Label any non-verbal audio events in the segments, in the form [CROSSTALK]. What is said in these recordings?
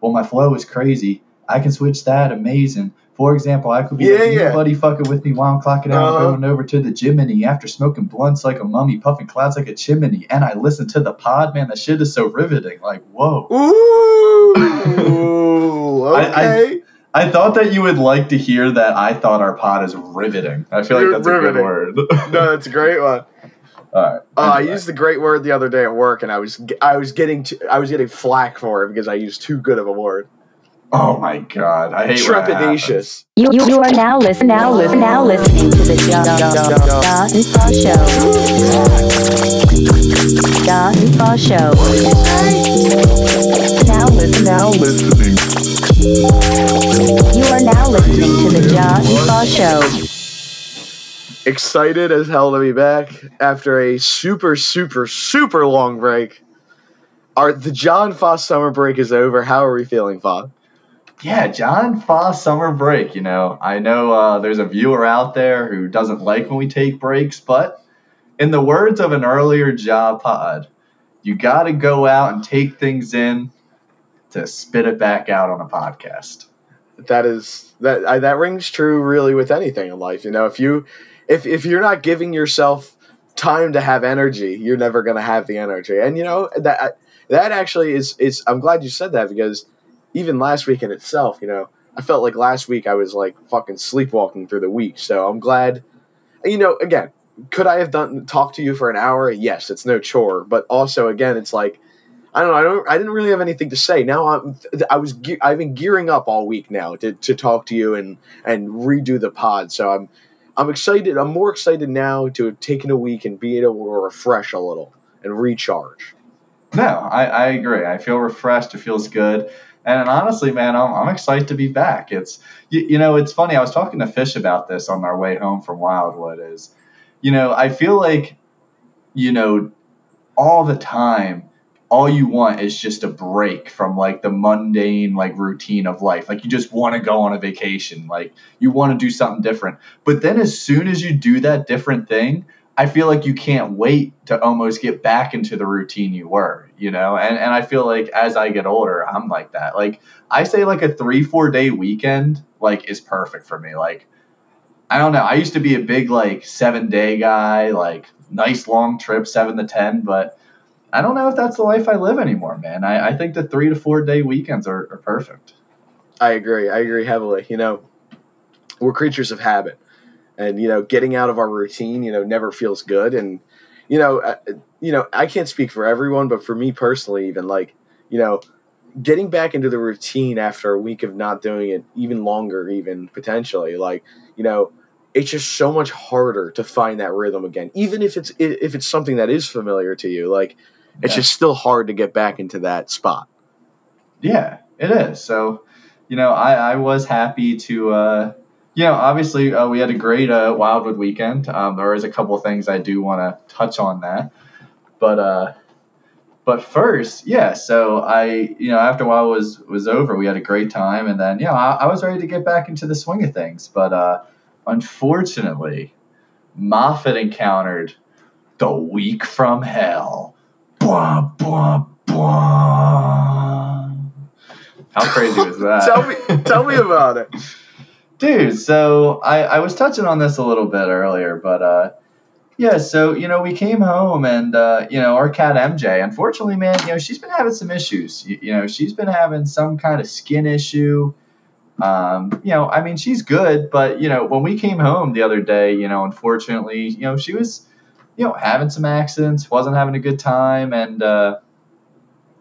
well, my flow is crazy. I can switch that amazing. For example, I could be Yeah, like, yeah. nobody fucking with me while I'm clocking out, Uh-huh. going over to the Jiminy after smoking blunts like a mummy, puffing clouds like a chimney, and I listen to the pod. Man, that shit is so riveting. Like, whoa. Ooh, [LAUGHS] [LAUGHS] I- I- okay. I thought that you would like to hear that. I thought our pod is riveting. I feel like that's a good word. no, that's a great one. All right. Uh, I used the great word the other day at work, and I was I was getting to, I was getting flack for it because I used too good of a word. Oh my god, I hate when. Trepidatious. You, you, you are now listen now listen now listening to the John John and Paul Show. John Paul Show. Now listen now Listening. You are now listening to the John and Paul Show. Excited as hell to be back after a super super super long break. Our the John Foss summer break is over. How are we feeling, Foss? Yeah, John Foss summer break. You know, I know uh, there's a viewer out there who doesn't like when we take breaks, but in the words of an earlier job pod, you got to go out and take things in to spit it back out on a podcast. that is that I, that rings true really with anything in life you know if you if if you're not giving yourself time to have energy you're never going to have the energy and you know that that actually is is i'm glad you said that because even last week in itself you know i felt like last week i was like fucking sleepwalking through the week so i'm glad you know again could i have done talked to you for an hour yes it's no chore but also again it's like I don't know. I don't. I didn't really have anything to say. Now I'm. I was. I've been gearing up all week now to, to talk to you and and redo the pod. So I'm. I'm excited. I'm more excited now to have taken a week and be able to refresh a little and recharge. No, I, I agree. I feel refreshed. It feels good. And honestly, man, I'm, I'm excited to be back. It's you, you know, it's funny. I was talking to Fish about this on our way home from Wildwood. Is you know, I feel like you know, all the time, all you want is just a break from like the mundane like routine of life. Like you just want to go on a vacation. Like you want to do something different. But then as soon as you do that different thing, I feel like you can't wait to almost get back into the routine you were, you know? And and I feel like as I get older, I'm like that. Like I say like a 3-4 day weekend like is perfect for me. Like I don't know. I used to be a big like 7 day guy, like nice long trip 7 to 10, but I don't know if that's the life I live anymore, man. I, I think the 3 to 4 day weekends are, are perfect. I agree. I agree heavily. You know, we're creatures of habit, and you know, getting out of our routine, you know, never feels good. And you know, uh, you know, I can't speak for everyone, but for me personally, even like, you know, getting back into the routine after a week of not doing it, even longer, even potentially, like, you know, it's just so much harder to find that rhythm again, even if it's if it's something that is familiar to you. Like, it's Yeah. just still hard to get back into that spot. Yeah, it is. So, you know, I, I was happy to, uh, you know, obviously uh, we had a great uh, Wildwood weekend. Um, there is a couple of things I do want to touch on that, but uh, but first, yeah. So I, you know, after a while was was over, we had a great time, and then yeah, I, I was ready to get back into the swing of things, but uh, unfortunately, Moffat encountered the week from hell. Blah blah blah. How crazy was that? [LAUGHS] tell me, tell me about it. dude so I, I was touching on this a little bit earlier but uh yeah so you know we came home and uh you know our cat mj unfortunately man you know she's been having some issues you, you know she's been having some kind of skin issue um you know i mean she's good but you know when we came home the other day you know unfortunately you know she was you know having some accidents wasn't having a good time and uh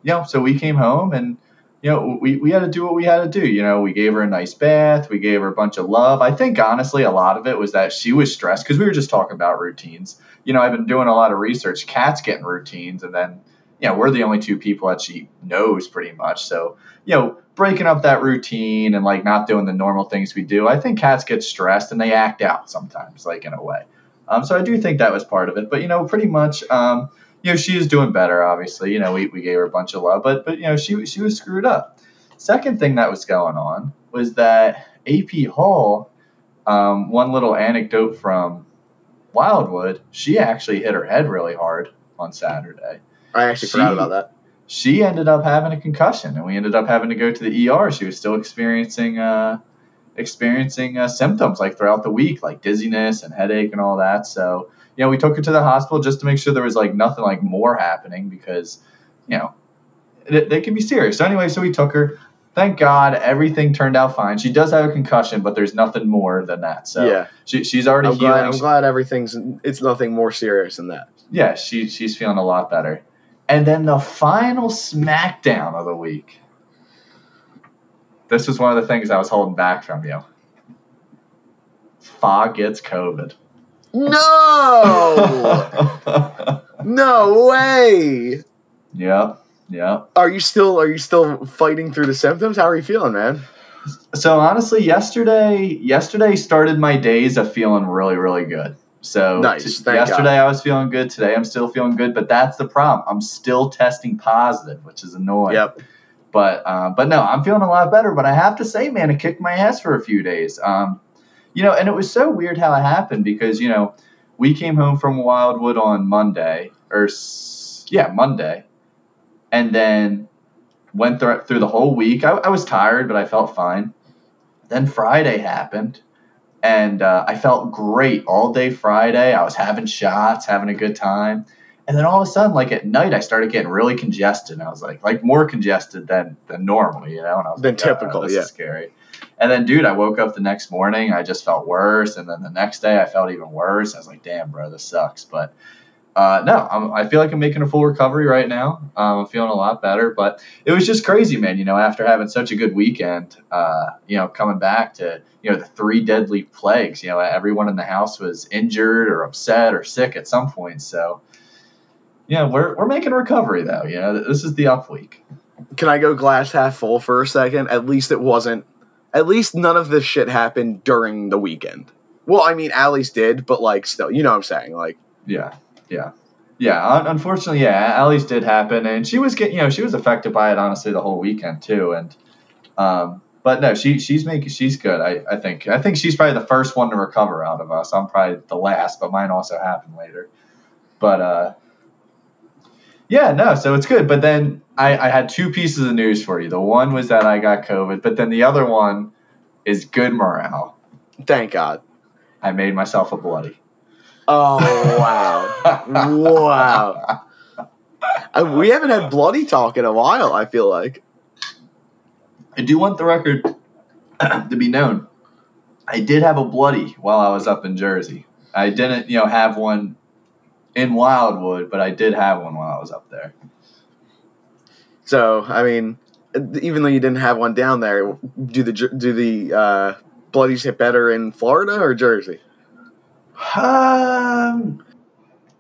you know so we came home and you know, we, we had to do what we had to do. You know, we gave her a nice bath. We gave her a bunch of love. I think, honestly, a lot of it was that she was stressed because we were just talking about routines. You know, I've been doing a lot of research. Cats getting routines, and then, you know, we're the only two people that she knows pretty much. So, you know, breaking up that routine and like not doing the normal things we do, I think cats get stressed and they act out sometimes, like in a way. Um, so I do think that was part of it. But, you know, pretty much, um, you know, she is doing better, obviously. You know, we, we gave her a bunch of love, but, but, you know, she, she was screwed up. Second thing that was going on was that AP Hall, um, one little anecdote from Wildwood, she actually hit her head really hard on Saturday. I actually She- forgot about that. she ended up having a concussion, and we ended up having to go to the ER. She was still experiencing uh, experiencing uh, symptoms like throughout the week, like dizziness and headache and all that. So you know, we took her to the hospital just to make sure there was like nothing like more happening because you know they, they can be serious. So anyway, so we took her. Thank God, everything turned out fine. She does have a concussion, but there's nothing more than that. So Yeah. she, she's already I'm healing. glad, I'm glad everything's it's nothing more serious than that. yeah, she she's feeling a lot better. And then the final SmackDown of the week. This was one of the things I was holding back from you. Fogg gets COVID. No, [LAUGHS] no way. yep, yep. Are you still are you still fighting through the symptoms? How are you feeling, man? So honestly, yesterday yesterday started my days of feeling really really good. So Nice, t- thank yesterday I was feeling good. Today I'm still feeling good, but that's the problem. I'm still testing positive, which is annoying. Yep. But uh, but no, I'm feeling a lot better. But I have to say, man, it kicked my ass for a few days. Um, you know, and it was so weird how it happened because you know we came home from Wildwood on Monday or yeah Monday, and then went through through the whole week. I, I was tired, but I felt fine. Then Friday happened, and uh, I felt great all day Friday. I was having shots, having a good time. And then all of a sudden, like at night, I started getting really congested. And I was like, like more congested than than normal, you know. And I was Than like, "Uh, typical, this yeah. is scary. And then, dude, I woke up the next morning. I just felt worse, and then the next day, I felt even worse. I was like, damn, bro, this sucks. But uh, no, I'm, I feel like I'm making a full recovery right now. Um, I'm feeling a lot better. But it was just crazy, man. You know, after having such a good weekend, uh, you know, coming back to you know the three deadly plagues. You know, everyone in the house was injured or upset or sick at some point. So yeah, we're we're making recovery though. You know, this is the up week. Can I go glass half full for a second? At least it wasn't. At least none of this shit happened during the weekend. Well, I mean, Allie's did, but like, still, you know what I'm saying? Like, Yeah, yeah, yeah. Un- unfortunately, yeah, Allie's did happen, and she was getting, you know, she was affected by it honestly the whole weekend too. And um, but no, she she's making she's good. I I think I think she's probably the first one to recover out of us. I'm probably the last, but mine also happened later. But uh, yeah, no, so it's good. But then I I had two pieces of news for you. The one was that I got COVID, but then the other one is good morale. thank God. I made myself a bloody. Oh wow, wow. Uh, we haven't had bloody talk in a while. I feel like. I do want the record [CLEARS THROAT] to be known. I did have a bloody while I was up in Jersey. I didn't, you know, have one in Wildwood, but I did have one while I was up there. So I mean, even though you didn't have one down there, do the do the uh, bloodies hit better in Florida or Jersey? Um,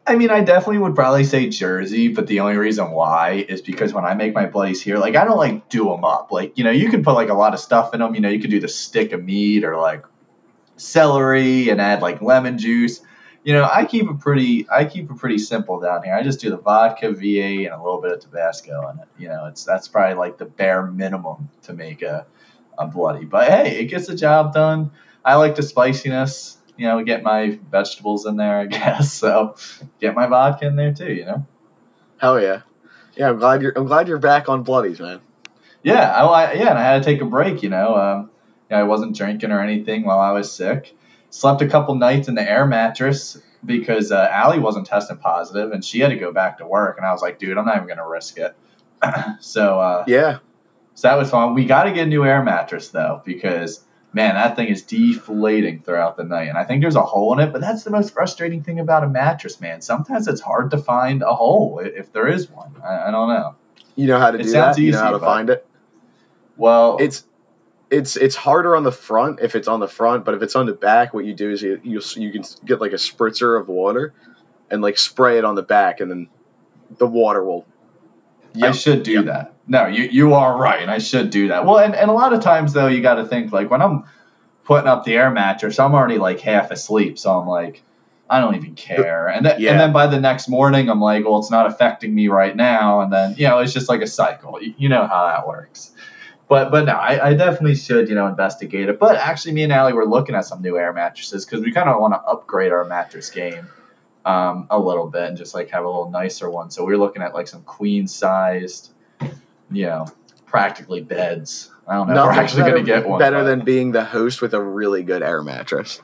I mean, I definitely would probably say Jersey, but the only reason why is because when I make my bloodies here, like I don't like do them up. Like you know, you can put like a lot of stuff in them. You know, you could do the stick of meat or like celery and add like lemon juice. You know, I keep it pretty. I keep it pretty simple down here. I just do the vodka, V8, and a little bit of Tabasco in it. You know, it's that's probably like the bare minimum to make a a bloody. But hey, it gets the job done. I like the spiciness. You know, get my vegetables in there, I [LAUGHS] guess. So get my vodka in there too. You know. Hell yeah, yeah. I'm glad you're I'm glad you're back on bloodies, man. Yeah, I, I yeah, and I had to take a break. You know, um, you know, I wasn't drinking or anything while I was sick. Slept a couple nights in the air mattress because uh, Allie wasn't testing positive, and she had to go back to work. And I was like, dude, I'm not even gonna risk it. [CLEARS THROAT] so uh, Yeah, so that was fun. We got to get a new air mattress though, because man, that thing is deflating throughout the night, and I think there's a hole in it. But that's the most frustrating thing about a mattress, man. Sometimes it's hard to find a hole if there is one. I, I don't know. you know how to It do sounds that. you know easy, how to find it. Well, It's it's it's harder on the front if it's on the front, but if it's on the back, what you do is you you, you can get like a spritzer of water and like spray it on the back, and then the water will. I should do that. No, you you are right. I should do that. Well, and, and a lot of times though, you got to think like when I'm putting up the air mattress, I'm already like half asleep, so I'm like, I don't even care. And then Yeah. and then by the next morning, I'm like, well, it's not affecting me right now. And then you know, it's just like a cycle. You, you know how that works. But but no, I, I definitely should you know investigate it. But actually, me and Allie were looking at some new air mattresses because we kind of want to upgrade our mattress game um, a little bit and just like have a little nicer one. So we were looking at like some queen sized you know, practically beds. I don't know if Nothing's we're actually going to get one. better but- than being the host with a really good air mattress.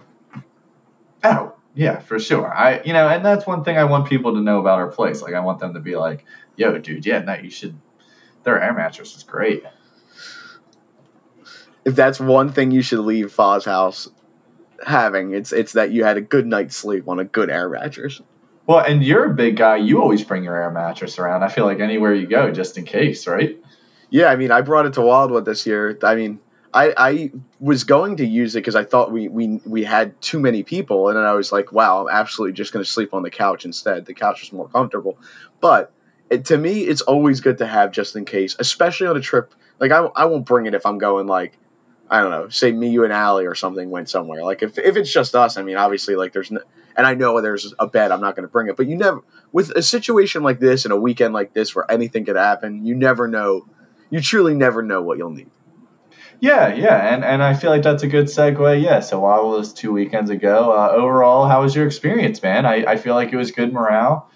Oh, yeah, for sure. I, you know, and that's one thing I want people to know about our place. Like, I want them to be like, "Yo, dude, yeah, no, you should." Their air mattress is great. If that's one thing you should leave Foz House having, it's it's that you had a good night's sleep on a good air mattress. Well, and you're a big guy. You always bring your air mattress around. I feel like anywhere you go, just in case, right? Yeah, I mean, I brought it to Wildwood this year. I mean, I, I was going to use it because I thought we, we we had too many people, and then I was like, wow, I'm absolutely just going to sleep on the couch instead. The couch is more comfortable. But it, to me, it's always good to have just in case, especially on a trip. Like I, I won't bring it if I'm going like I don't know, say me, you, and Allie or something went somewhere. Like if if it's just us, I mean, obviously, like there's no, and I know there's a bed, I'm not going to bring it. But you never with a situation like this and a weekend like this where anything could happen, you never know. You truly never know what you'll need. Yeah, yeah, and and I feel like that's a good segue. Yeah, so while was two weekends ago, uh, overall, how was your experience, man? I, I feel like it was good morale.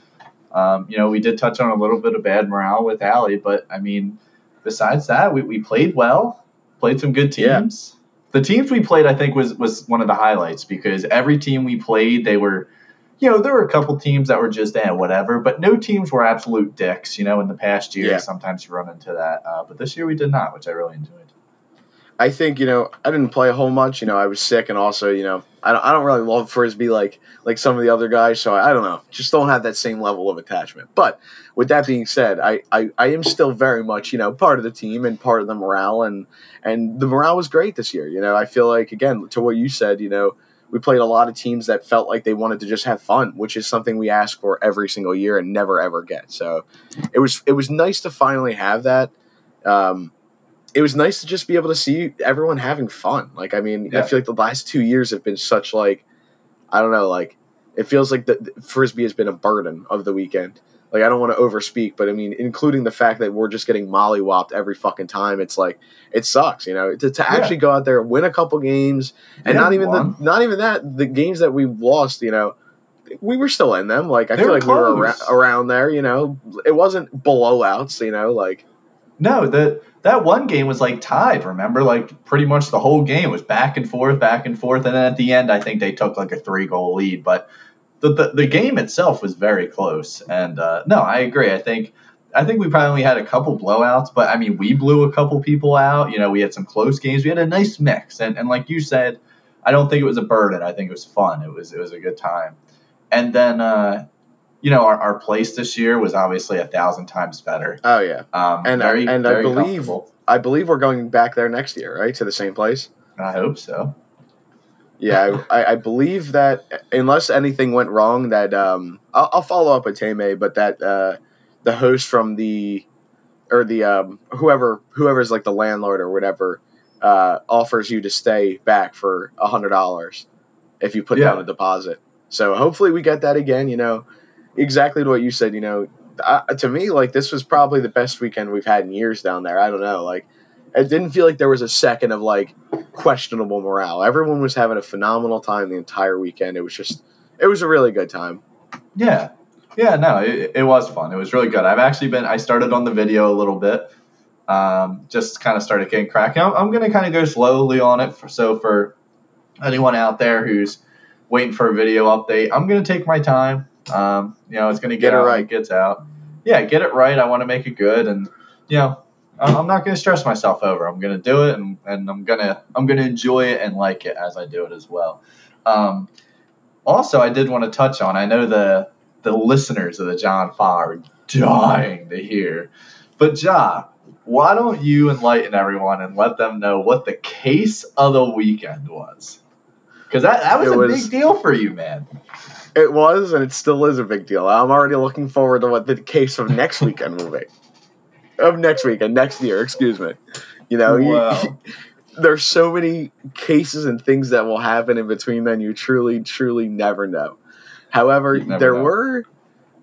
Um, you know, we did touch on a little bit of bad morale with Allie, but I mean, besides that, we, we played well, played some good Yeah. teams. The teams we played, I think, was was one of the highlights because every team we played, they were, you know, there were a couple teams that were just eh, whatever, but no teams were absolute dicks. You know, in the past year, Yeah. sometimes you run into that, uh, but this year we did not, which I really enjoyed. I think you know I didn't play a whole much. You know I was sick, and also you know I don't, I don't really love frisbee like like some of the other guys. So I, I don't know, just don't have that same level of attachment. But with that being said, I, I I am still very much you know part of the team and part of the morale, and and the morale was great this year. You know I feel like again to what you said, you know we played a lot of teams that felt like they wanted to just have fun, which is something we ask for every single year and never ever get. So it was it was nice to finally have that. Um, it was nice to just be able to see everyone having fun. Like, I mean, I feel like the last two years have been such like, I don't know, like it feels like the, the frisbee has been a burden of the weekend. Like, I don't want to overspeak, but I mean, including the fact that we're just getting mollywopped every fucking time. It's like it sucks, you know, to, to actually go out there and win a couple games, and Yeah, not even the not even that the games that we lost, you know. We were still in them. Like I They feel like we were around there. You know, it wasn't blowouts. You know, like No, that that one game was like tied. Remember, like pretty much the whole game was back and forth, back and forth, and then at the end, I think they took like a three goal lead. But the the, the game itself was very close. And uh, no, I agree. I think I think we probably only had a couple blowouts, but I mean, we blew a couple people out. You know, we had some close games. We had a nice mix, and and like you said, I don't think it was a burden. I think it was fun. It was it was a good time. And then. uh you know, our, our place this year was obviously a thousand times better. oh yeah. Um, And- very, and I believe- I believe we're going back there next year, right? To the same place. I hope so. Yeah, I, I believe that unless anything went wrong, that um, I'll, I'll follow up with Tame, but that uh, the host from the or the um, whoever whoever's like the landlord or whatever uh, offers you to stay back for a hundred dollars if you put Yeah. down a deposit. So hopefully we get that again. You know, exactly what you said. You know, uh, to me, like this was probably the best weekend we've had in years down there. I don't know, like it didn't feel like there was a second of like questionable morale. Everyone was having a phenomenal time the entire weekend. It was just, it was a really good time. Yeah. Yeah, no, it, it was fun. It was really good. I've actually been, I started on the video a little bit, um, just kind of started getting cracking. I'm, I'm going to kind of go slowly on it. For, so, for anyone out there who's waiting for a video update, I'm going to take my time. Um, you know, it's going to get, Get it right. gets out. Yeah, get it right. I want to make it good. And, you know, I'm not going to stress myself over. I'm going to do it, and, and I'm going to I'm going to enjoy it and like it as I do it as well. Um, also, I did want to touch on. I know the the listeners of the John Fire are dying to hear, but Ja, why don't you enlighten everyone and let them know what the case of the weekend was? Because that, that was It a was- big deal for you, man. It was, and it still is a big deal. I'm already looking forward to what the case of next weekend will be. Of next weekend, next year, excuse me. You know, you- [LAUGHS] there's so many cases and things that will happen in between then you truly truly never know however never there know. were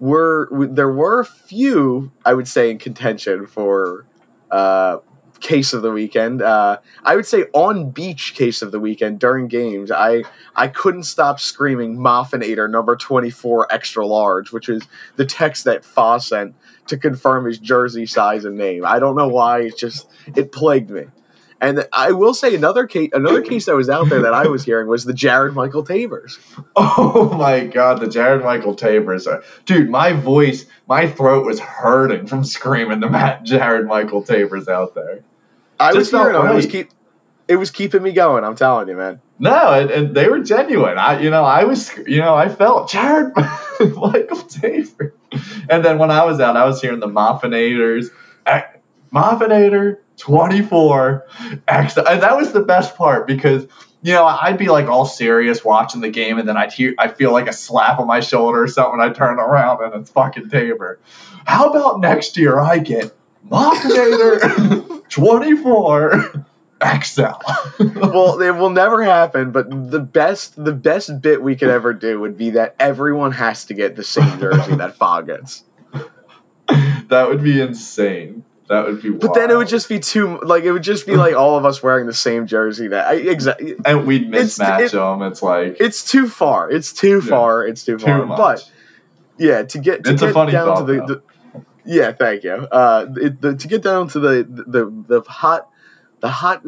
were there were a few i would say in contention for uh case of the weekend. Uh, I would say on beach case of the weekend during games. I I couldn't stop screaming Moffinator number twenty four extra large, which is the text that Fa sent to confirm his jersey size and name. I don't know why. It just it plagued me. And I will say another case another [LAUGHS] case that was out there that I was hearing was the Jared Michael Tabers. Oh my god, the Jared Michael Tabers. Dude, my voice, my throat was hurting from screaming the Matt Jared Michael Tabers out there. I was Just not hearing them. It was keep it was keeping me going. I'm telling you, man. No, and, and they were genuine. I, you know, I was, you know, I felt Jared [LAUGHS] Michael Tabor. And then when I was out, I was hearing the Moffinators, eh, Moffinator 24, X. And that was the best part because, you know, I'd be like all serious watching the game and then I'd hear, I feel like a slap on my shoulder or something. I turn around and it's fucking Tabor. How about next year I get Moffinator [LAUGHS] 24 XL? well, it will never happen. But the best, the best bit we could ever do would be that everyone has to get the same jersey that Fa gets. [LAUGHS] that would be insane. That would be. But then it would just be too like it would just be like all of us wearing the same jersey. That I, exactly. and we'd It's- mismatch it- them. It's like It's too far. It's too Yeah. far. It's too too far. much. But yeah, to get to It's a get funny down thought, to the, the yeah, thank you. Uh, it, the, to get down to the, the the hot the hot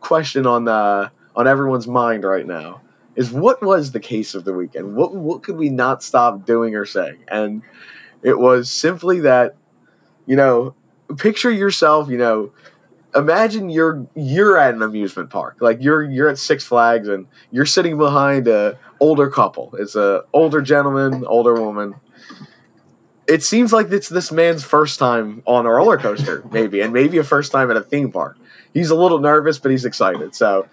question on the on everyone's mind right now is what was the case of the weekend? What what could we not stop doing or saying? And it was simply that you know picture yourself you know imagine you're you're at an amusement park. Like you're you're at six flags and you're sitting behind a older couple. It's a older gentleman older woman. It seems like it's this man's first time on a roller coaster maybe and maybe a first time at a theme park. He's a little nervous but he's excited. So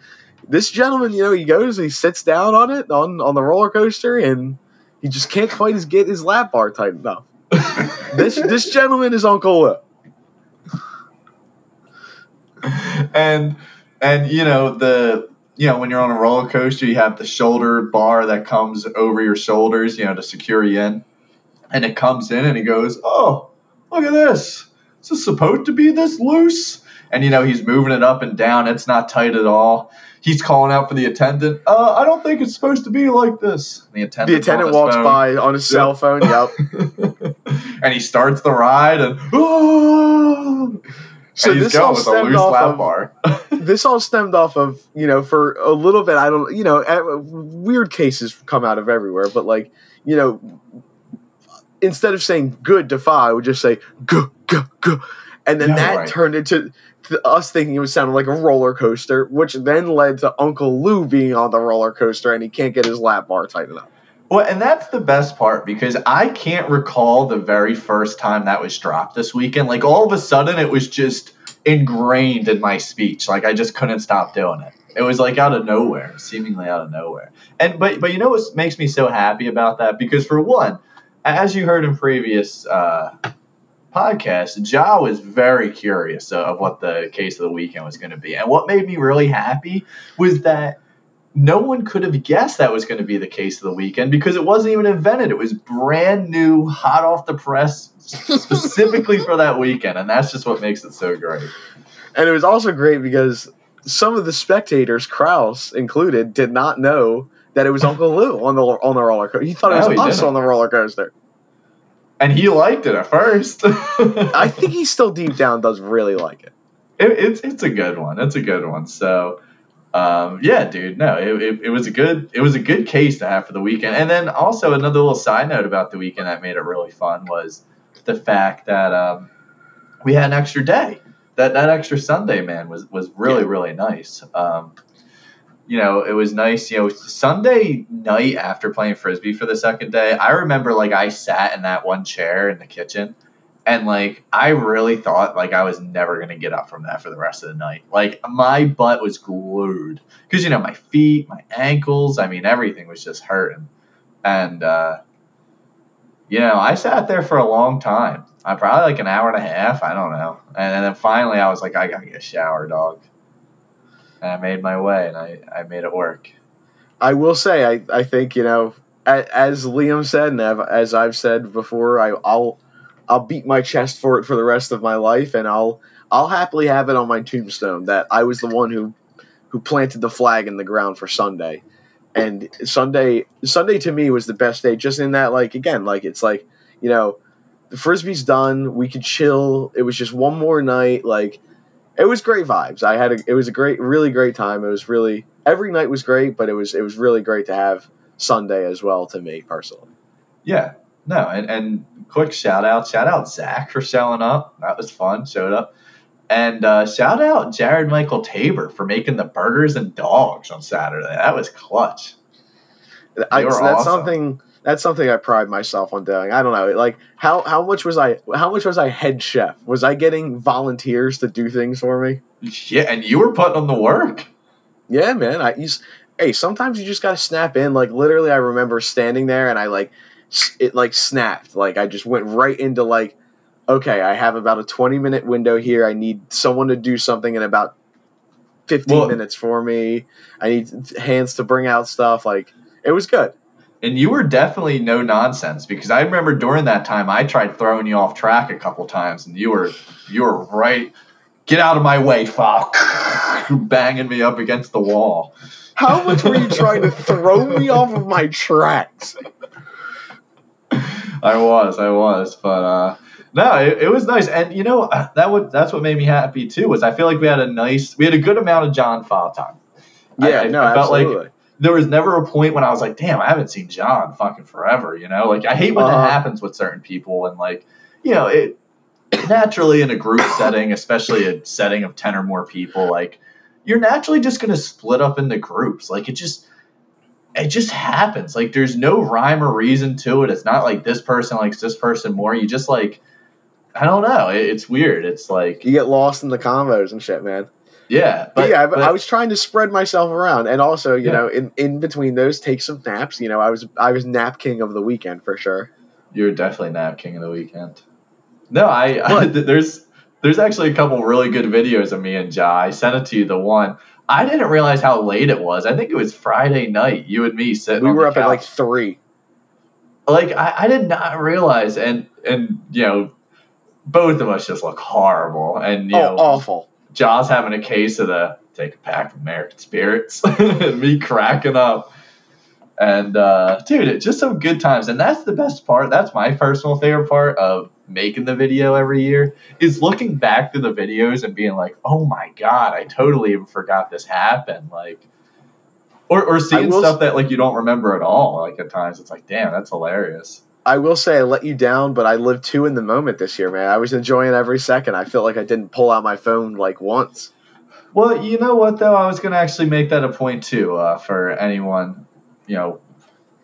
this gentleman you know he goes he sits down on it on on the roller coaster and he just can't quite get his lap bar tight enough [LAUGHS] this this gentleman is uncle Lou. [LAUGHS] and and you know the you know when you're on a roller coaster, you have the shoulder bar that comes over your shoulders, you know, to secure you in, and it comes in and he goes, "Oh, look at this! Is this supposed to be this loose?" And you know he's moving it up and down. It's not tight at all. He's calling out for the attendant. Uh, I don't think it's supposed to be like this. The attendant. The attendant walks by on his cell phone. [LAUGHS] Yep. and he starts the ride and oh, So this all going with a stemmed loose off lap of bar. [LAUGHS] this all stemmed off of you know for a little bit. I don't you know weird cases come out of everywhere, but like you know instead of saying good to fa, I would just say go go go, and then Yeah, that right. turned into us thinking it was sounding like a roller coaster, which then led to Uncle Lou being on the roller coaster and he can't get his lap bar tight enough. Well, and that's the best part because I can't recall the very first time that was dropped this weekend. Like all of a sudden, it was just ingrained in my speech. Like I just couldn't stop doing it. It was like out of nowhere, seemingly out of nowhere. And but but you know what makes me so happy about that? Because for one, as you heard in previous uh, podcasts, Ja was very curious of what the case of the weekend was going to be. And what made me really happy was that no one could have guessed that was going to be the case of the weekend because it wasn't even invented. It was brand new, hot off the press, specifically for that weekend, and that's just what makes it so great. And it was also great because some of the spectators, Kraus included, did not know that it was Uncle Lou on the on the roller coaster. He thought No, it was us didn't. on the roller coaster. And he liked it at first. I think [LAUGHS] he still deep down does really like it. it, it's it's a good one. It's a good one. So. Um, yeah, dude. No, it, it, it was a good it was a good case to have for the weekend. And then also another little side note about the weekend that made it really fun was the fact that um, we had an extra day. That that extra Sunday, man, was was really Yeah. really nice. Um, you know, it was nice. You know, Sunday night after playing frisbee for the second day, I remember like I sat in that one chair in the kitchen, and like I really thought like I was never gonna get up from that for the rest of the night. Like my butt was glued because you know my feet, my ankles. I mean, everything was just hurting, and uh, you know I sat there for a long time. I probably like an hour and a half. I don't know, and, then finally I was like, I gotta get a shower, dog. And I made my way, and I, I made it work. I will say, I, I think you know, as Liam said, and as I've said before, I, I'll I'll beat my chest for it for the rest of my life, and I'll I'll happily have it on my tombstone that I was the one who who planted the flag in the ground for Sunday. And Sunday Sunday to me was the best day just in that like again, like it's like, you know, the frisbee's done, we could chill. It was just one more night like it was great vibes. I had a it was a great really great time. It was really every night was great, but it was it was really great to have Sunday as well to me personally. Yeah. No, and, and quick shout out, shout out Zach for showing up. That was fun. Showed up. And uh, shout out Jared Michael Tabor for making the burgers and dogs on Saturday. That was clutch. I, that's awesome. something that's something I pride myself on doing. I don't know, like how how much was I how much was I head chef? Was I getting volunteers to do things for me? Yeah, and you were putting on the work. Yeah, man. I use hey, sometimes you just gotta snap in. Like literally, I remember standing there and I like it like snapped. Like I just went right into like, okay, I have about a twenty minute window here. I need someone to do something in about fifteen Well- minutes for me. I need hands to bring out stuff. Like it was good. And you were definitely no nonsense because I remember during that time I tried throwing you off track a couple times and you were you were right get out of my way, fuck [LAUGHS] banging me up against the wall. How much were you trying to [LAUGHS] throw me off of my tracks? I was, I was, but uh no, it, it was nice, and you know uh, that would that's what made me happy too. Was I feel like we had a nice, we had a good amount of John File time. Yeah, I- no, I felt like- absolutely. There was never a point when I was like, "Damn, I haven't seen John fucking forever." You know, like I hate when Uh-huh. that happens with certain people, and like, you know, it naturally in a group [COUGHS] setting, especially a setting of ten or more people, like you're naturally just gonna split up into groups. Like it just it just happens. Like there's no rhyme or reason to it. It's not like this person likes this person more. You just like I don't know. It, it's weird. It's like you get lost in the combos and shit, man. yeah, But, yeah, but, I was trying to spread myself around, and also, you Yeah. know, in, in between those, take some naps. You know, I was I was nap king of the weekend for sure. You're definitely nap king of the weekend. No, I, [LAUGHS] I there's there's actually a couple really good videos of me and Ja. I sent it to you. The one I didn't realize how late it was. I think it was Friday night. You and me sitting. We were up at like three. like I, I did not realize, and and you know, both of us just look horrible, and you oh, know, awful. Jaws having a case of the take a pack of American spirits, and [LAUGHS] me cracking up. And uh, dude, it's just some good times, and that's the best part. That's my personal favorite part of making the video every year is looking back to the videos and being like, "Oh my god, I totally even forgot this happened." Like, or or seeing stuff s- that like you don't remember at all. Like at times, it's like, "Damn, that's hilarious." I will say I let you down, but I lived two in the moment this year, man. I was enjoying every second. I felt like I didn't pull out my phone like once. Well, you know what though, I was going to actually make that a point too uh, for anyone, you know,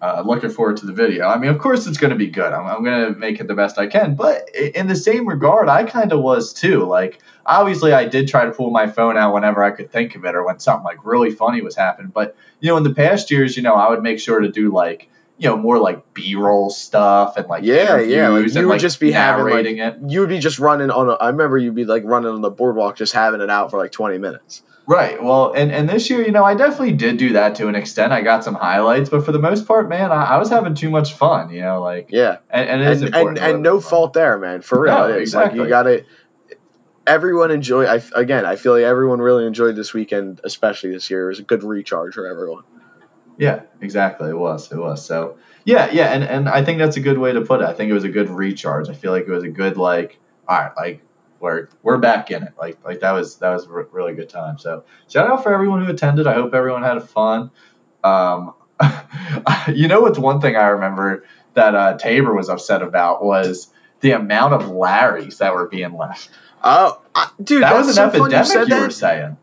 uh, looking forward to the video. I mean, of course it's going to be good. I'm, I'm going to make it the best I can, but in the same regard, I kind of was too. Like, obviously, I did try to pull my phone out whenever I could think of it or when something like really funny was happening. But you know, in the past years, you know, I would make sure to do like. You know, more like B-roll stuff and like Yeah, yeah, like, you and, would like, just be having, like- it. You would be just running on. A, I remember you'd be like running on the boardwalk, just having it out for like twenty minutes. Right. Well, and, and this year, you know, I definitely did do that to an extent. I got some highlights, but for the most part, man, I, I was having too much fun. You know, like Yeah, and, and it is and important. and, and no fault there, man. For real, No, it is like exactly. you got to. Everyone enjoy. I again, I feel like everyone really enjoyed this weekend, especially this year. It was a good recharge for everyone. Yeah, exactly. It was. It was. So yeah, yeah, and and I think that's a good way to put it. I think it was a good recharge. I feel like it was a good like, all right, like we're we're back in it. Like like that was that was a really good time. So shout out for everyone who attended. I hope everyone had fun. Um, [LAUGHS] you know what's one thing I remember that uh, Tabor was upset about was the amount of Larrys that were being left. Oh, I, dude, That was an so fun you epidemic. You, were saying.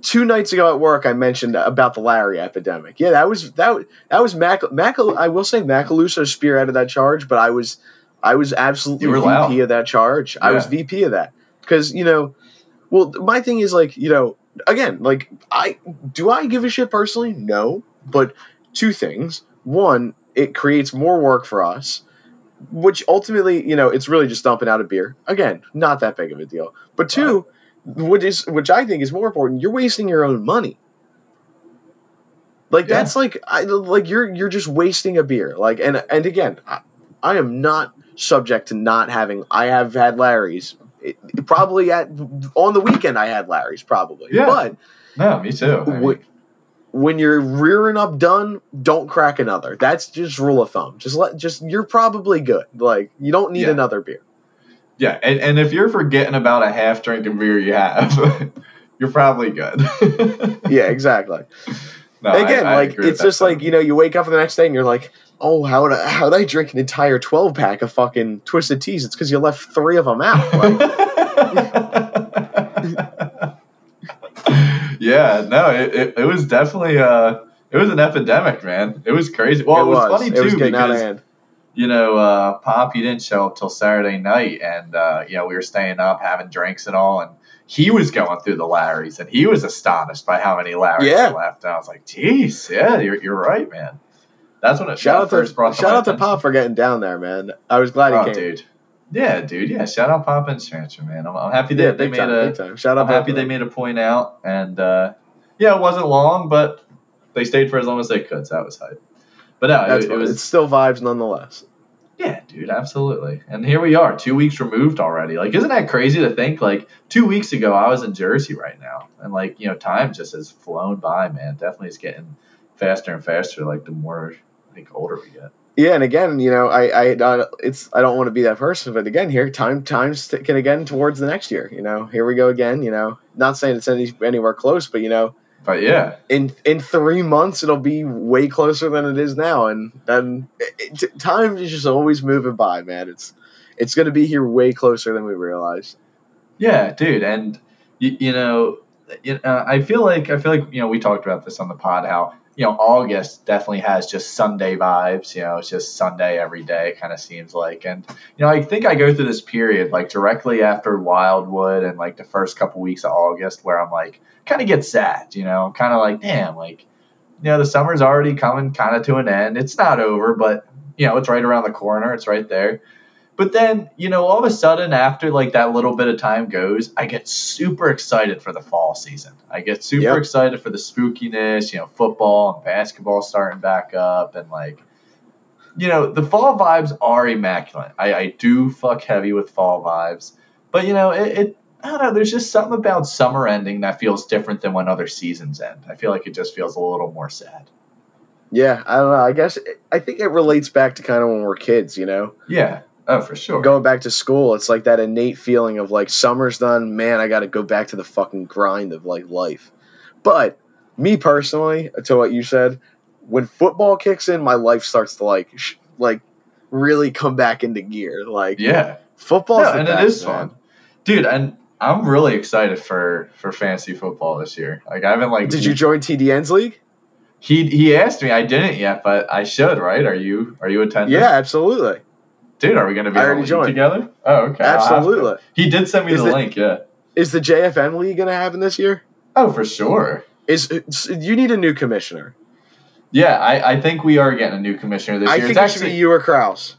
two nights ago at work, I mentioned about the Larry epidemic. Yeah, that was that that was Mac. Mac I will say Macaluso spearheaded that charge, but I was I was absolutely VP loud. of that charge. I was VP of that because you know, well, my thing is like you know, again, like I do I give a shit personally? No, but two things. One, it creates more work for us. Which ultimately, you know, it's really just dumping out a beer. Again, not that big of a deal. But two, which is which I think is more important, you're wasting your own money. Like Yeah. that's like I like you're you're just wasting a beer. Like and and again, I, I am not subject to not having I have had Larry's It, it probably at on the weekend I had Larry's probably. Yeah. But No, me too. I mean, Wait. when you're rearing up done, don't crack another. That's just rule of thumb. Just let just you're probably good. Like you don't need Yeah. another beer. yeah, and, and if you're forgetting about a half drink of beer you have, [LAUGHS] you're probably good. [LAUGHS] Yeah, exactly. No, Again, I like it's just like you know you wake up the next day and you're like, oh how would I, how would I drink an entire twelve pack of fucking twisted teas? It's because you left three of them out. Like, [LAUGHS] yeah, no, it, it, it was definitely uh it was an epidemic, man. It was crazy. Well, it, was, funny It was too getting out of because you know uh, Pop he didn't show up till Saturday night, and uh, you know we were staying up having drinks and all, and he was going through the Larrys, and he was astonished by how many Larrys Yeah. left. And I was like, "Geez, yeah, you're, you're right, man." That's when it Shout out first to brought shout out to. Pop for getting down there, man. I was glad he Oh, came. dude. Yeah, dude. Yeah, shout out Pop and Strancher, man. I'm, I'm happy they, Yeah, they made time, a. time. Shout out. I'm happy they made a point out, and uh, yeah, it wasn't long, but they stayed for as long as they could, so that was hype. But no, That's it, it was it's still vibes nonetheless. yeah, dude, absolutely. And here we are, two weeks removed already. Like, isn't that crazy to think? Like, two weeks ago, I was in Jersey right now, and like, you know, time just has flown by, man. Definitely is getting faster and faster. Like, the more like older we get. Yeah, and again, you know, I, I, it's, I don't want to be that person, but again, here, time, time's ticking again towards the next year. You know, here we go again. You know, not saying it's any, anywhere close, but you know, But yeah, in in three months, it'll be way closer than it is now, and then it, it, time is just always moving by, man. It's, it's going to be here way closer than we realize. Yeah, dude, and you, you know, you uh, I feel like I feel like you know we talked about this on the pod how you know August definitely has just Sunday vibes. You know, it's just Sunday every day. Kind of seems like, and you know, I think I go through this period like directly after Wildwood and like the first couple weeks of August where I'm like kind of get sad. You know, kind of like damn, like you know the summer's already coming kind of to an end. It's not over, but you know it's right around the corner. It's right there. But then, you know, all of a sudden, after like that little bit of time goes, I get super excited for the fall season. I get super Yep. excited for the spookiness, you know, football and basketball starting back up. And like, you know, the fall vibes are immaculate. I, I do fuck heavy with fall vibes. But, you know, it, it, I don't know, there's just something about summer ending that feels different than when other seasons end. I feel like it just feels a little more sad. Yeah, I don't know. I guess I think it relates back to kind of when we're kids, you know. Yeah. Oh, for sure. going back to school, it's like that innate feeling of like summer's done, man, I got to go back to the fucking grind of like life. But me personally, to what you said, when football kicks in, my life starts to like sh- like really come back into gear. Like Yeah. football's No, the and best, it is man. fun, dude. And I'm really excited for for fantasy football this year. Like I haven't like. Did you join TDN's league? He he asked me. I didn't yet, but I should. Right? Are you are you attending? Yeah, absolutely. Dude. Are we gonna be I in a already joined. together? Oh, okay. To. Absolutely. He did send me Is the it- link. Yeah. Is the JFM league going to happen this year? Oh, for sure. Is you need a new commissioner? Yeah, I, I think we are getting a new commissioner this I year. think It's it should be you or Kraus.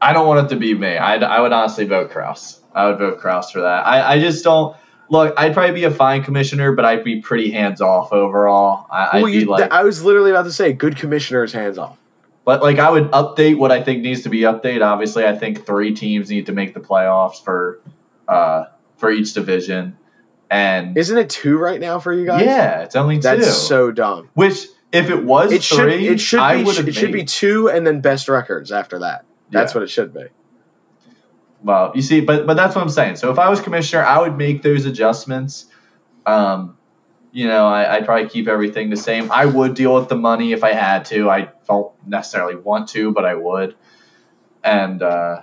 I don't want it to be me. I, I would honestly vote Kraus. I would vote Kraus for that. I, I just don't look. I'd probably be a fine commissioner, but I'd be pretty hands off overall. I, I'd Well, be you, like, I was literally about to say, good commissioner is hands off. But like I would update what I think needs to be updated. Obviously, I think three teams need to make the playoffs for uh for each division. And Isn't it two right now for you guys? yeah, it's only two. That's so dumb. Which if it was It should three, it should I be it should be two and then best records after that. That's Yeah. what it should be. Well, you see, but but that's what I'm saying. So if I was commissioner, I would make those adjustments. Um, you know, I, I'd probably keep everything the same. I would deal with the money if I had to. I don't necessarily want to, but I would. And uh,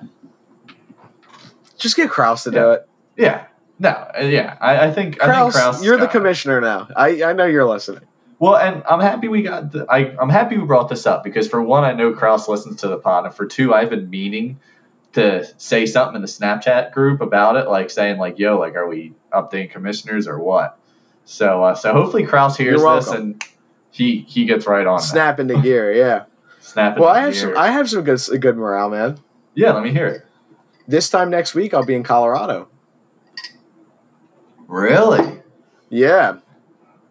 Just get Kraus to do it. yeah, no, uh, yeah, I, I think I think Kraus, Kraus. you're the got it. commissioner now. I, I know you're listening. Well, and I'm happy we got. The, I I'm happy we brought this up because for one, I know Kraus listens to the pod, and for two, I've been meaning to say something in the Snapchat group about it, like saying like, "Yo, like, are we updating commissioners or what?" So, uh, so hopefully Kraus hears this and he he gets right on that. Snap into gear, yeah. [LAUGHS] Snap. Well, I have the some. I have some good good morale, man. yeah, let me hear it. This time next week, I'll be in Colorado. Really? Yeah,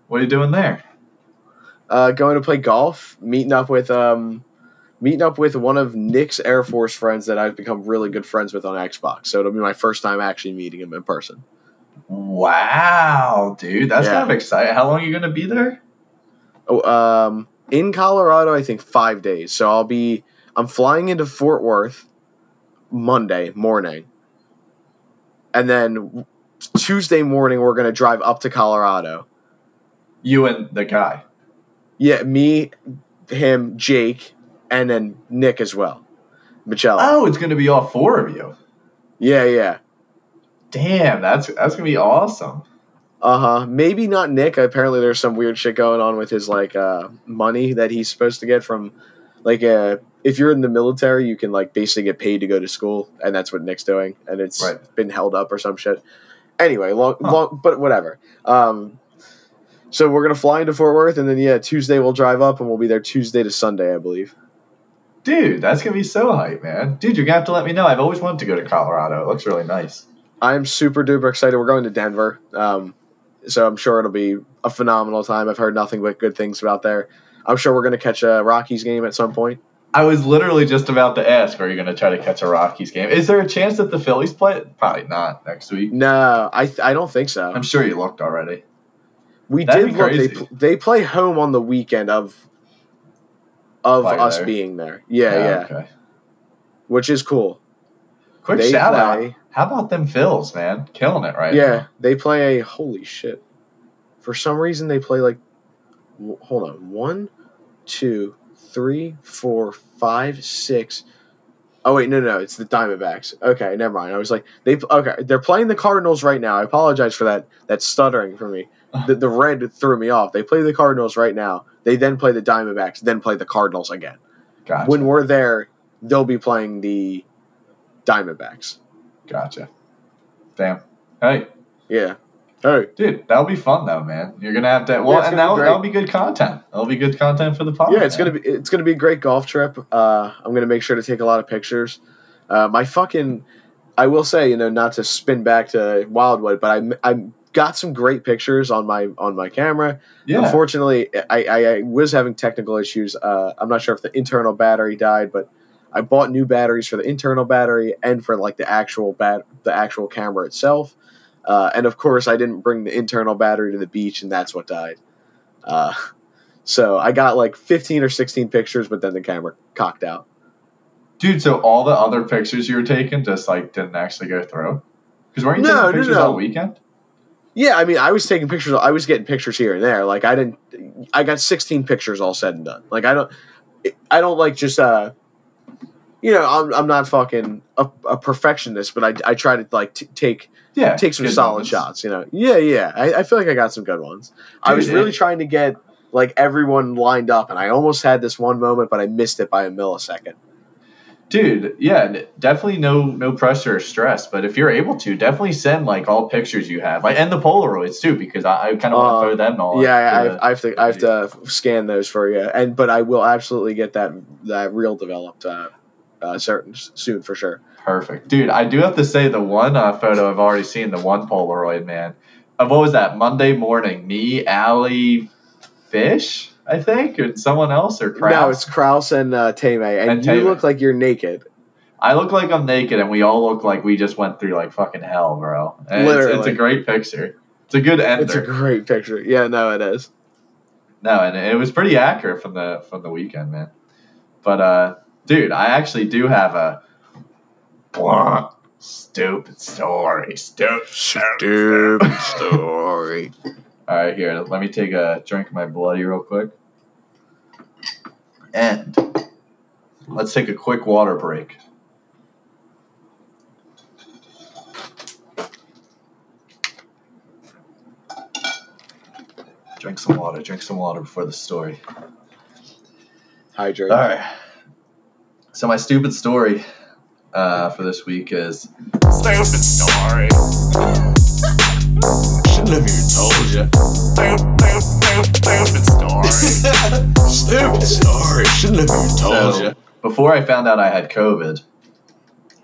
What are you doing there? uh, going to play golf, meeting up with um, meeting up with one of Nick's Air Force friends that I've become really good friends with on Xbox. So it'll be my first time actually meeting him in person. Wow, dude, that's Yeah. kind of exciting. How long are you gonna be there? Oh, um, in Colorado, I think five days. So I'll be I'm flying into Fort Worth Monday morning, and then Tuesday morning we're gonna drive up to Colorado. You and the guy. Yeah, me, him, Jake, and then Nick as well. Michelle. Oh, it's gonna be all four of you. Yeah, yeah. Damn, that's that's gonna be awesome. Uh huh. Maybe not Nick. Apparently, there's some weird shit going on with his like uh money that he's supposed to get from like uh if you're in the military, you can like basically get paid to go to school, and that's what Nick's doing, and it's Right. been held up or some shit. Anyway, long, Huh. long, but whatever. Um, so we're gonna fly into Fort Worth, and then yeah, Tuesday we'll drive up, and we'll be there Tuesday to Sunday, I believe. Dude, that's gonna be so hype, man. Dude, you're gonna have to let me know. I've always wanted to go to Colorado. It looks really nice. I'm super duper excited. We're going to Denver, um, so I'm sure it'll be a phenomenal time. I've heard nothing but good things about there. I'm sure we're gonna catch a Rockies game at some point. I was literally just about to ask, are you gonna try to catch a Rockies game? Is there a chance that the Phillies play? Probably not next week. No, I I don't think so. I'm sure you looked already. we that'd did look. They they play home on the weekend of of Play us there. being there. Yeah, yeah, Okay. which is cool. Quick They shout play- out. How about them Phils, man? Killing it right yeah, now. they play a holy shit. For some reason, they play like. Hold on, one, two, three, four, five, six. Oh wait, no, no, it's the Diamondbacks. Okay, never mind. I was like, they okay, they're playing the Cardinals right now. I apologize for that that stuttering for me. [LAUGHS] The, the red threw me off. They play the Cardinals right now. They then play the Diamondbacks, then play the Cardinals again. Gotcha. When we're there, they'll be playing the Diamondbacks. gotcha. Damn. Hey, Yeah. Hey, dude, that'll be fun though, man. You're gonna have to. Well, it's and that'll, be that'll be good content. That'll be good content for the podcast. yeah, it's gonna be it's gonna be a great golf trip. Uh, I'm gonna make sure to take a lot of pictures. Uh, my fucking, I will say, you know, not to spin back to Wildwood, but I I got some great pictures on my on my camera. Yeah. Unfortunately, I, I, I was having technical issues. Uh, I'm not sure if the internal battery died, but I bought new batteries for the internal battery and for like the actual bat the actual camera itself. Uh, and of course, I didn't bring the internal battery to the beach, and that's what died. Uh, [LAUGHS] so I got like 15 or 16 pictures, but then the camera cocked out. Dude, so all the other pictures you were taking just like didn't actually go through? Because weren't you No, taking no, pictures no. all weekend? Yeah, I mean, I was taking pictures. I was getting pictures here and there. Like I didn't. I got 16 pictures all said and done. Like I don't. I don't like just uh. You know, I'm, I'm not fucking a, a perfectionist, but I, I try to like t- take Yeah. take some solid moments. shots. You know, yeah, yeah. I, I feel like I got some good ones. I was really trying to get like everyone lined up, and I almost had this one moment, but I missed it by a millisecond. Dude, yeah, definitely no no pressure or stress. But if you're able to, definitely send like all pictures you have, like and the Polaroids too, because I, I kind of want Uh, to throw them all. yeah, I, the- I have to I have to scan those for you, and but I will absolutely get that that reel developed uh, uh, certain soon for sure. Perfect, dude. I do have to say the one uh, photo I've already seen, the one Polaroid man. Of what was that? Monday morning, me, Allie, Fish, I think, or someone else, or Kraus. No, it's Kraus and uh, Tame, and, And you Tame. look like you're naked. I look like I'm naked, and we all look like we just went through like fucking hell, bro. And it's, it's a great picture. It's a good ender. It's a great picture. Yeah, no, it is. No, and it was pretty accurate from the from the weekend, man. But uh dude, I actually do have a blah, stupid story. Stupid. story. [LAUGHS] All right, here. Let me take a drink of my bloody real quick. And let's take a quick water break. Drink some water. Drink some water before the story. Hydrate. All right. So my stupid story uh, for this week is [LAUGHS] Stupid story. shouldn't have even told you. Stupid, stupid, stupid story. stupid story. Shouldn't have even told you. Before I found out I had COVID,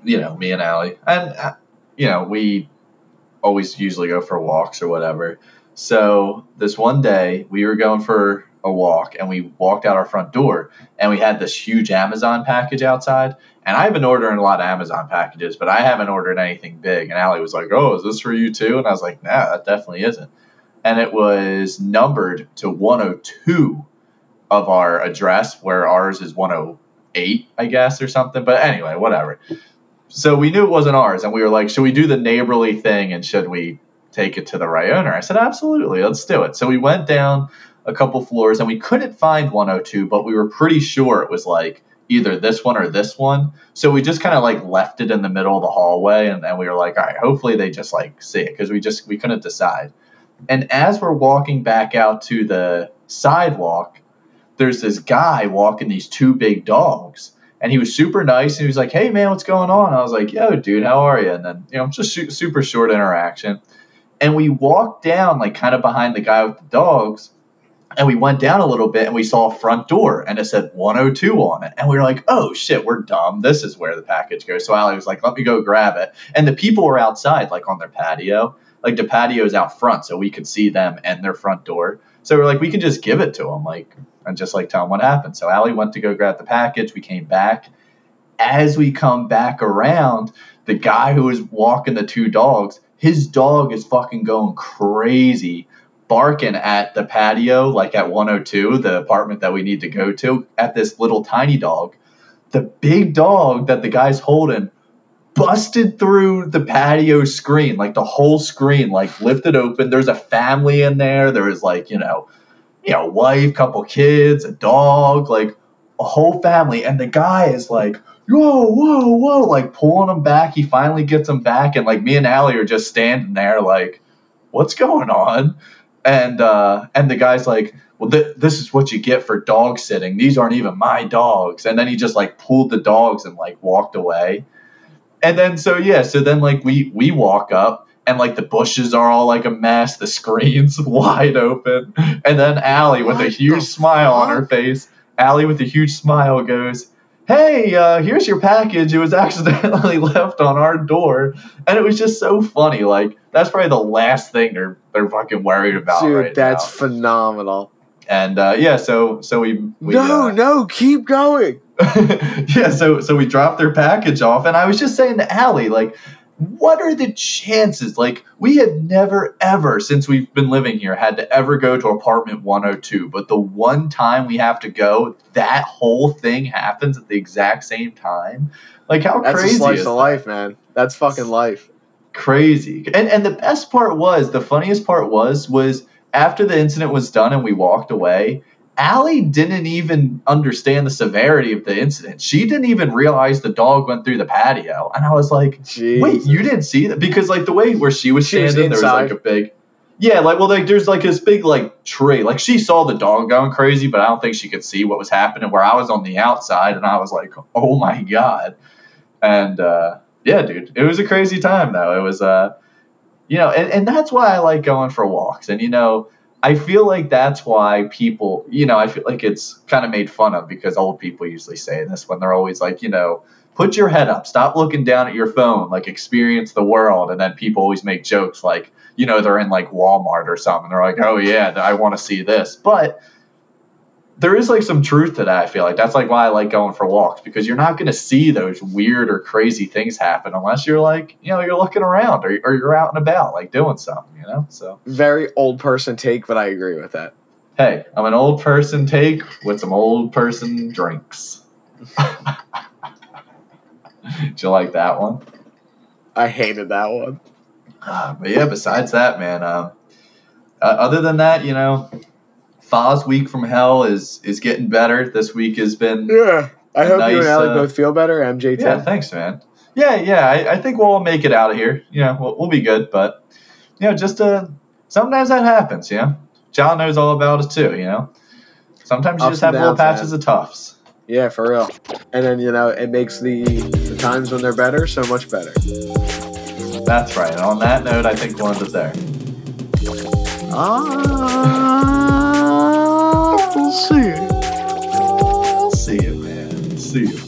you know, me and Allie, and uh, you know, we always usually go for walks or whatever. So this one day we were going for a walk and we walked out our front door and we had this huge Amazon package outside. And I've been ordering a lot of Amazon packages, but I haven't ordered anything big. And Allie was like, "Oh, is this for you too?" And I was like, "Nah, that definitely isn't." And it was numbered to 102 of our address, where ours is 108, I guess, or something. But anyway, whatever. So we knew it wasn't ours, and we were like, "Should we do the neighborly thing and should we take it to the right owner?" I said, "Absolutely, let's do it." So we went down a couple floors, and we couldn't find 102, but we were pretty sure it was like either this one or this one. So we just kind of like left it in the middle of the hallway, and, and we were like, "All right, hopefully they just like see it," because we just we couldn't decide. And as we're walking back out to the sidewalk, there's this guy walking these two big dogs. And he was super nice. And he was like, hey, man, what's going on? I was like, yo, dude, how are you? And then, you know, just su- super short interaction. And we walked down, like, kind of behind the guy with the dogs. And we went down a little bit and we saw a front door and it said 102 on it. And we were like, oh shit, we're dumb. This is where the package goes. So Allie was like, let me go grab it. And the people were outside, like on their patio. Like the patio's out front, so we could see them and their front door. So we're like, we could just give it to them, like, and just like tell them what happened. So Allie went to go grab the package. We came back. As we come back around, the guy who was walking the two dogs, his dog is fucking going crazy, barking at the patio, like at 102, the apartment that we need to go to, at this little tiny dog. The big dog that the guy's holding busted through the patio screen, like the whole screen, like lifted open. There's a family in there. There was like, you know, you know, wife, couple kids, a dog, like a whole family. And the guy is like, whoa, whoa, whoa, like pulling him back. He finally gets him back. And like me and Allie are just standing there like, what's going on? And uh and the guy's like, well, th- this is what you get for dog sitting. These aren't even my dogs. And then he just like pulled the dogs and like walked away. And then so yeah, so then like we we walk up and like the bushes are all like a mess, the [LAUGHS] screen's wide open, and then Allie with a huge smile on her face, Allie with a huge smile goes, "Hey, uh, here's your package. It was accidentally [LAUGHS] left on our door," and it was just so funny. Like that's probably the last thing they're they're fucking worried about Dude, right that's now. phenomenal. And uh, yeah, so so we, we no, uh, no, keep going. [LAUGHS] yeah, so so we dropped their package off, and I was just saying to Allie, like, what are the chances? Like, we have never ever since we've been living here had to ever go to apartment 102, but the one time we have to go, that whole thing happens at the exact same time. Like, how That's crazy a slice is of that? life, man. That's fucking life. crazy. And and the best part was, the funniest part was, was after the incident was done and we walked away, Allie didn't even understand the severity of the incident. She didn't even realize the dog went through the patio. And I was like, Jeez. wait, you didn't see that? Because like the way where she was She was standing, there was like a big yeah, like well, like there's like this big like tree. Like she saw the dog going crazy, but I don't think she could see what was happening. Where I was on the outside, and I was like, "Oh my god!" And uh, yeah, dude, it was a crazy time though. It was, uh, you know, and, and that's why I like going for walks. And you know, I feel like that's why people, you know, I feel like it's kind of made fun of because old people usually say this when they're always like, you know, put your head up, stop looking down at your phone, like experience the world. And then people always make jokes like, you know, they're in like Walmart or something. They're like, oh yeah, I want to see this. But there is like some truth to that. I feel like that's like why I like going for walks because you're not going to see those weird or crazy things happen unless you're like, you know, you're looking around or, or you're out and about, like doing something, you know? So, Very old person take, but I agree with that. hey, I'm an old person take with some old person drinks. [LAUGHS] Did you like that one? I hated that one. Uh, but yeah, besides that, man, um, uh, other than that, you know, Foz week from hell is is getting better. This week has been Yeah. I hope you and Allie uh, both feel better. MJ10. yeah. Thanks, man. Yeah, yeah. I, I think we'll make it out of here. Yeah, we'll, we'll be good. But you know, just uh, sometimes that happens. You know, John knows all about it too. You know, sometimes you Ups just have and little downs, patches of toughs. Yeah, for real. And then, you know, it makes the, the times when they're better so much better. That's right. And on that note, I think we'll end it there. Ah, We'll see you. See you, man. See you.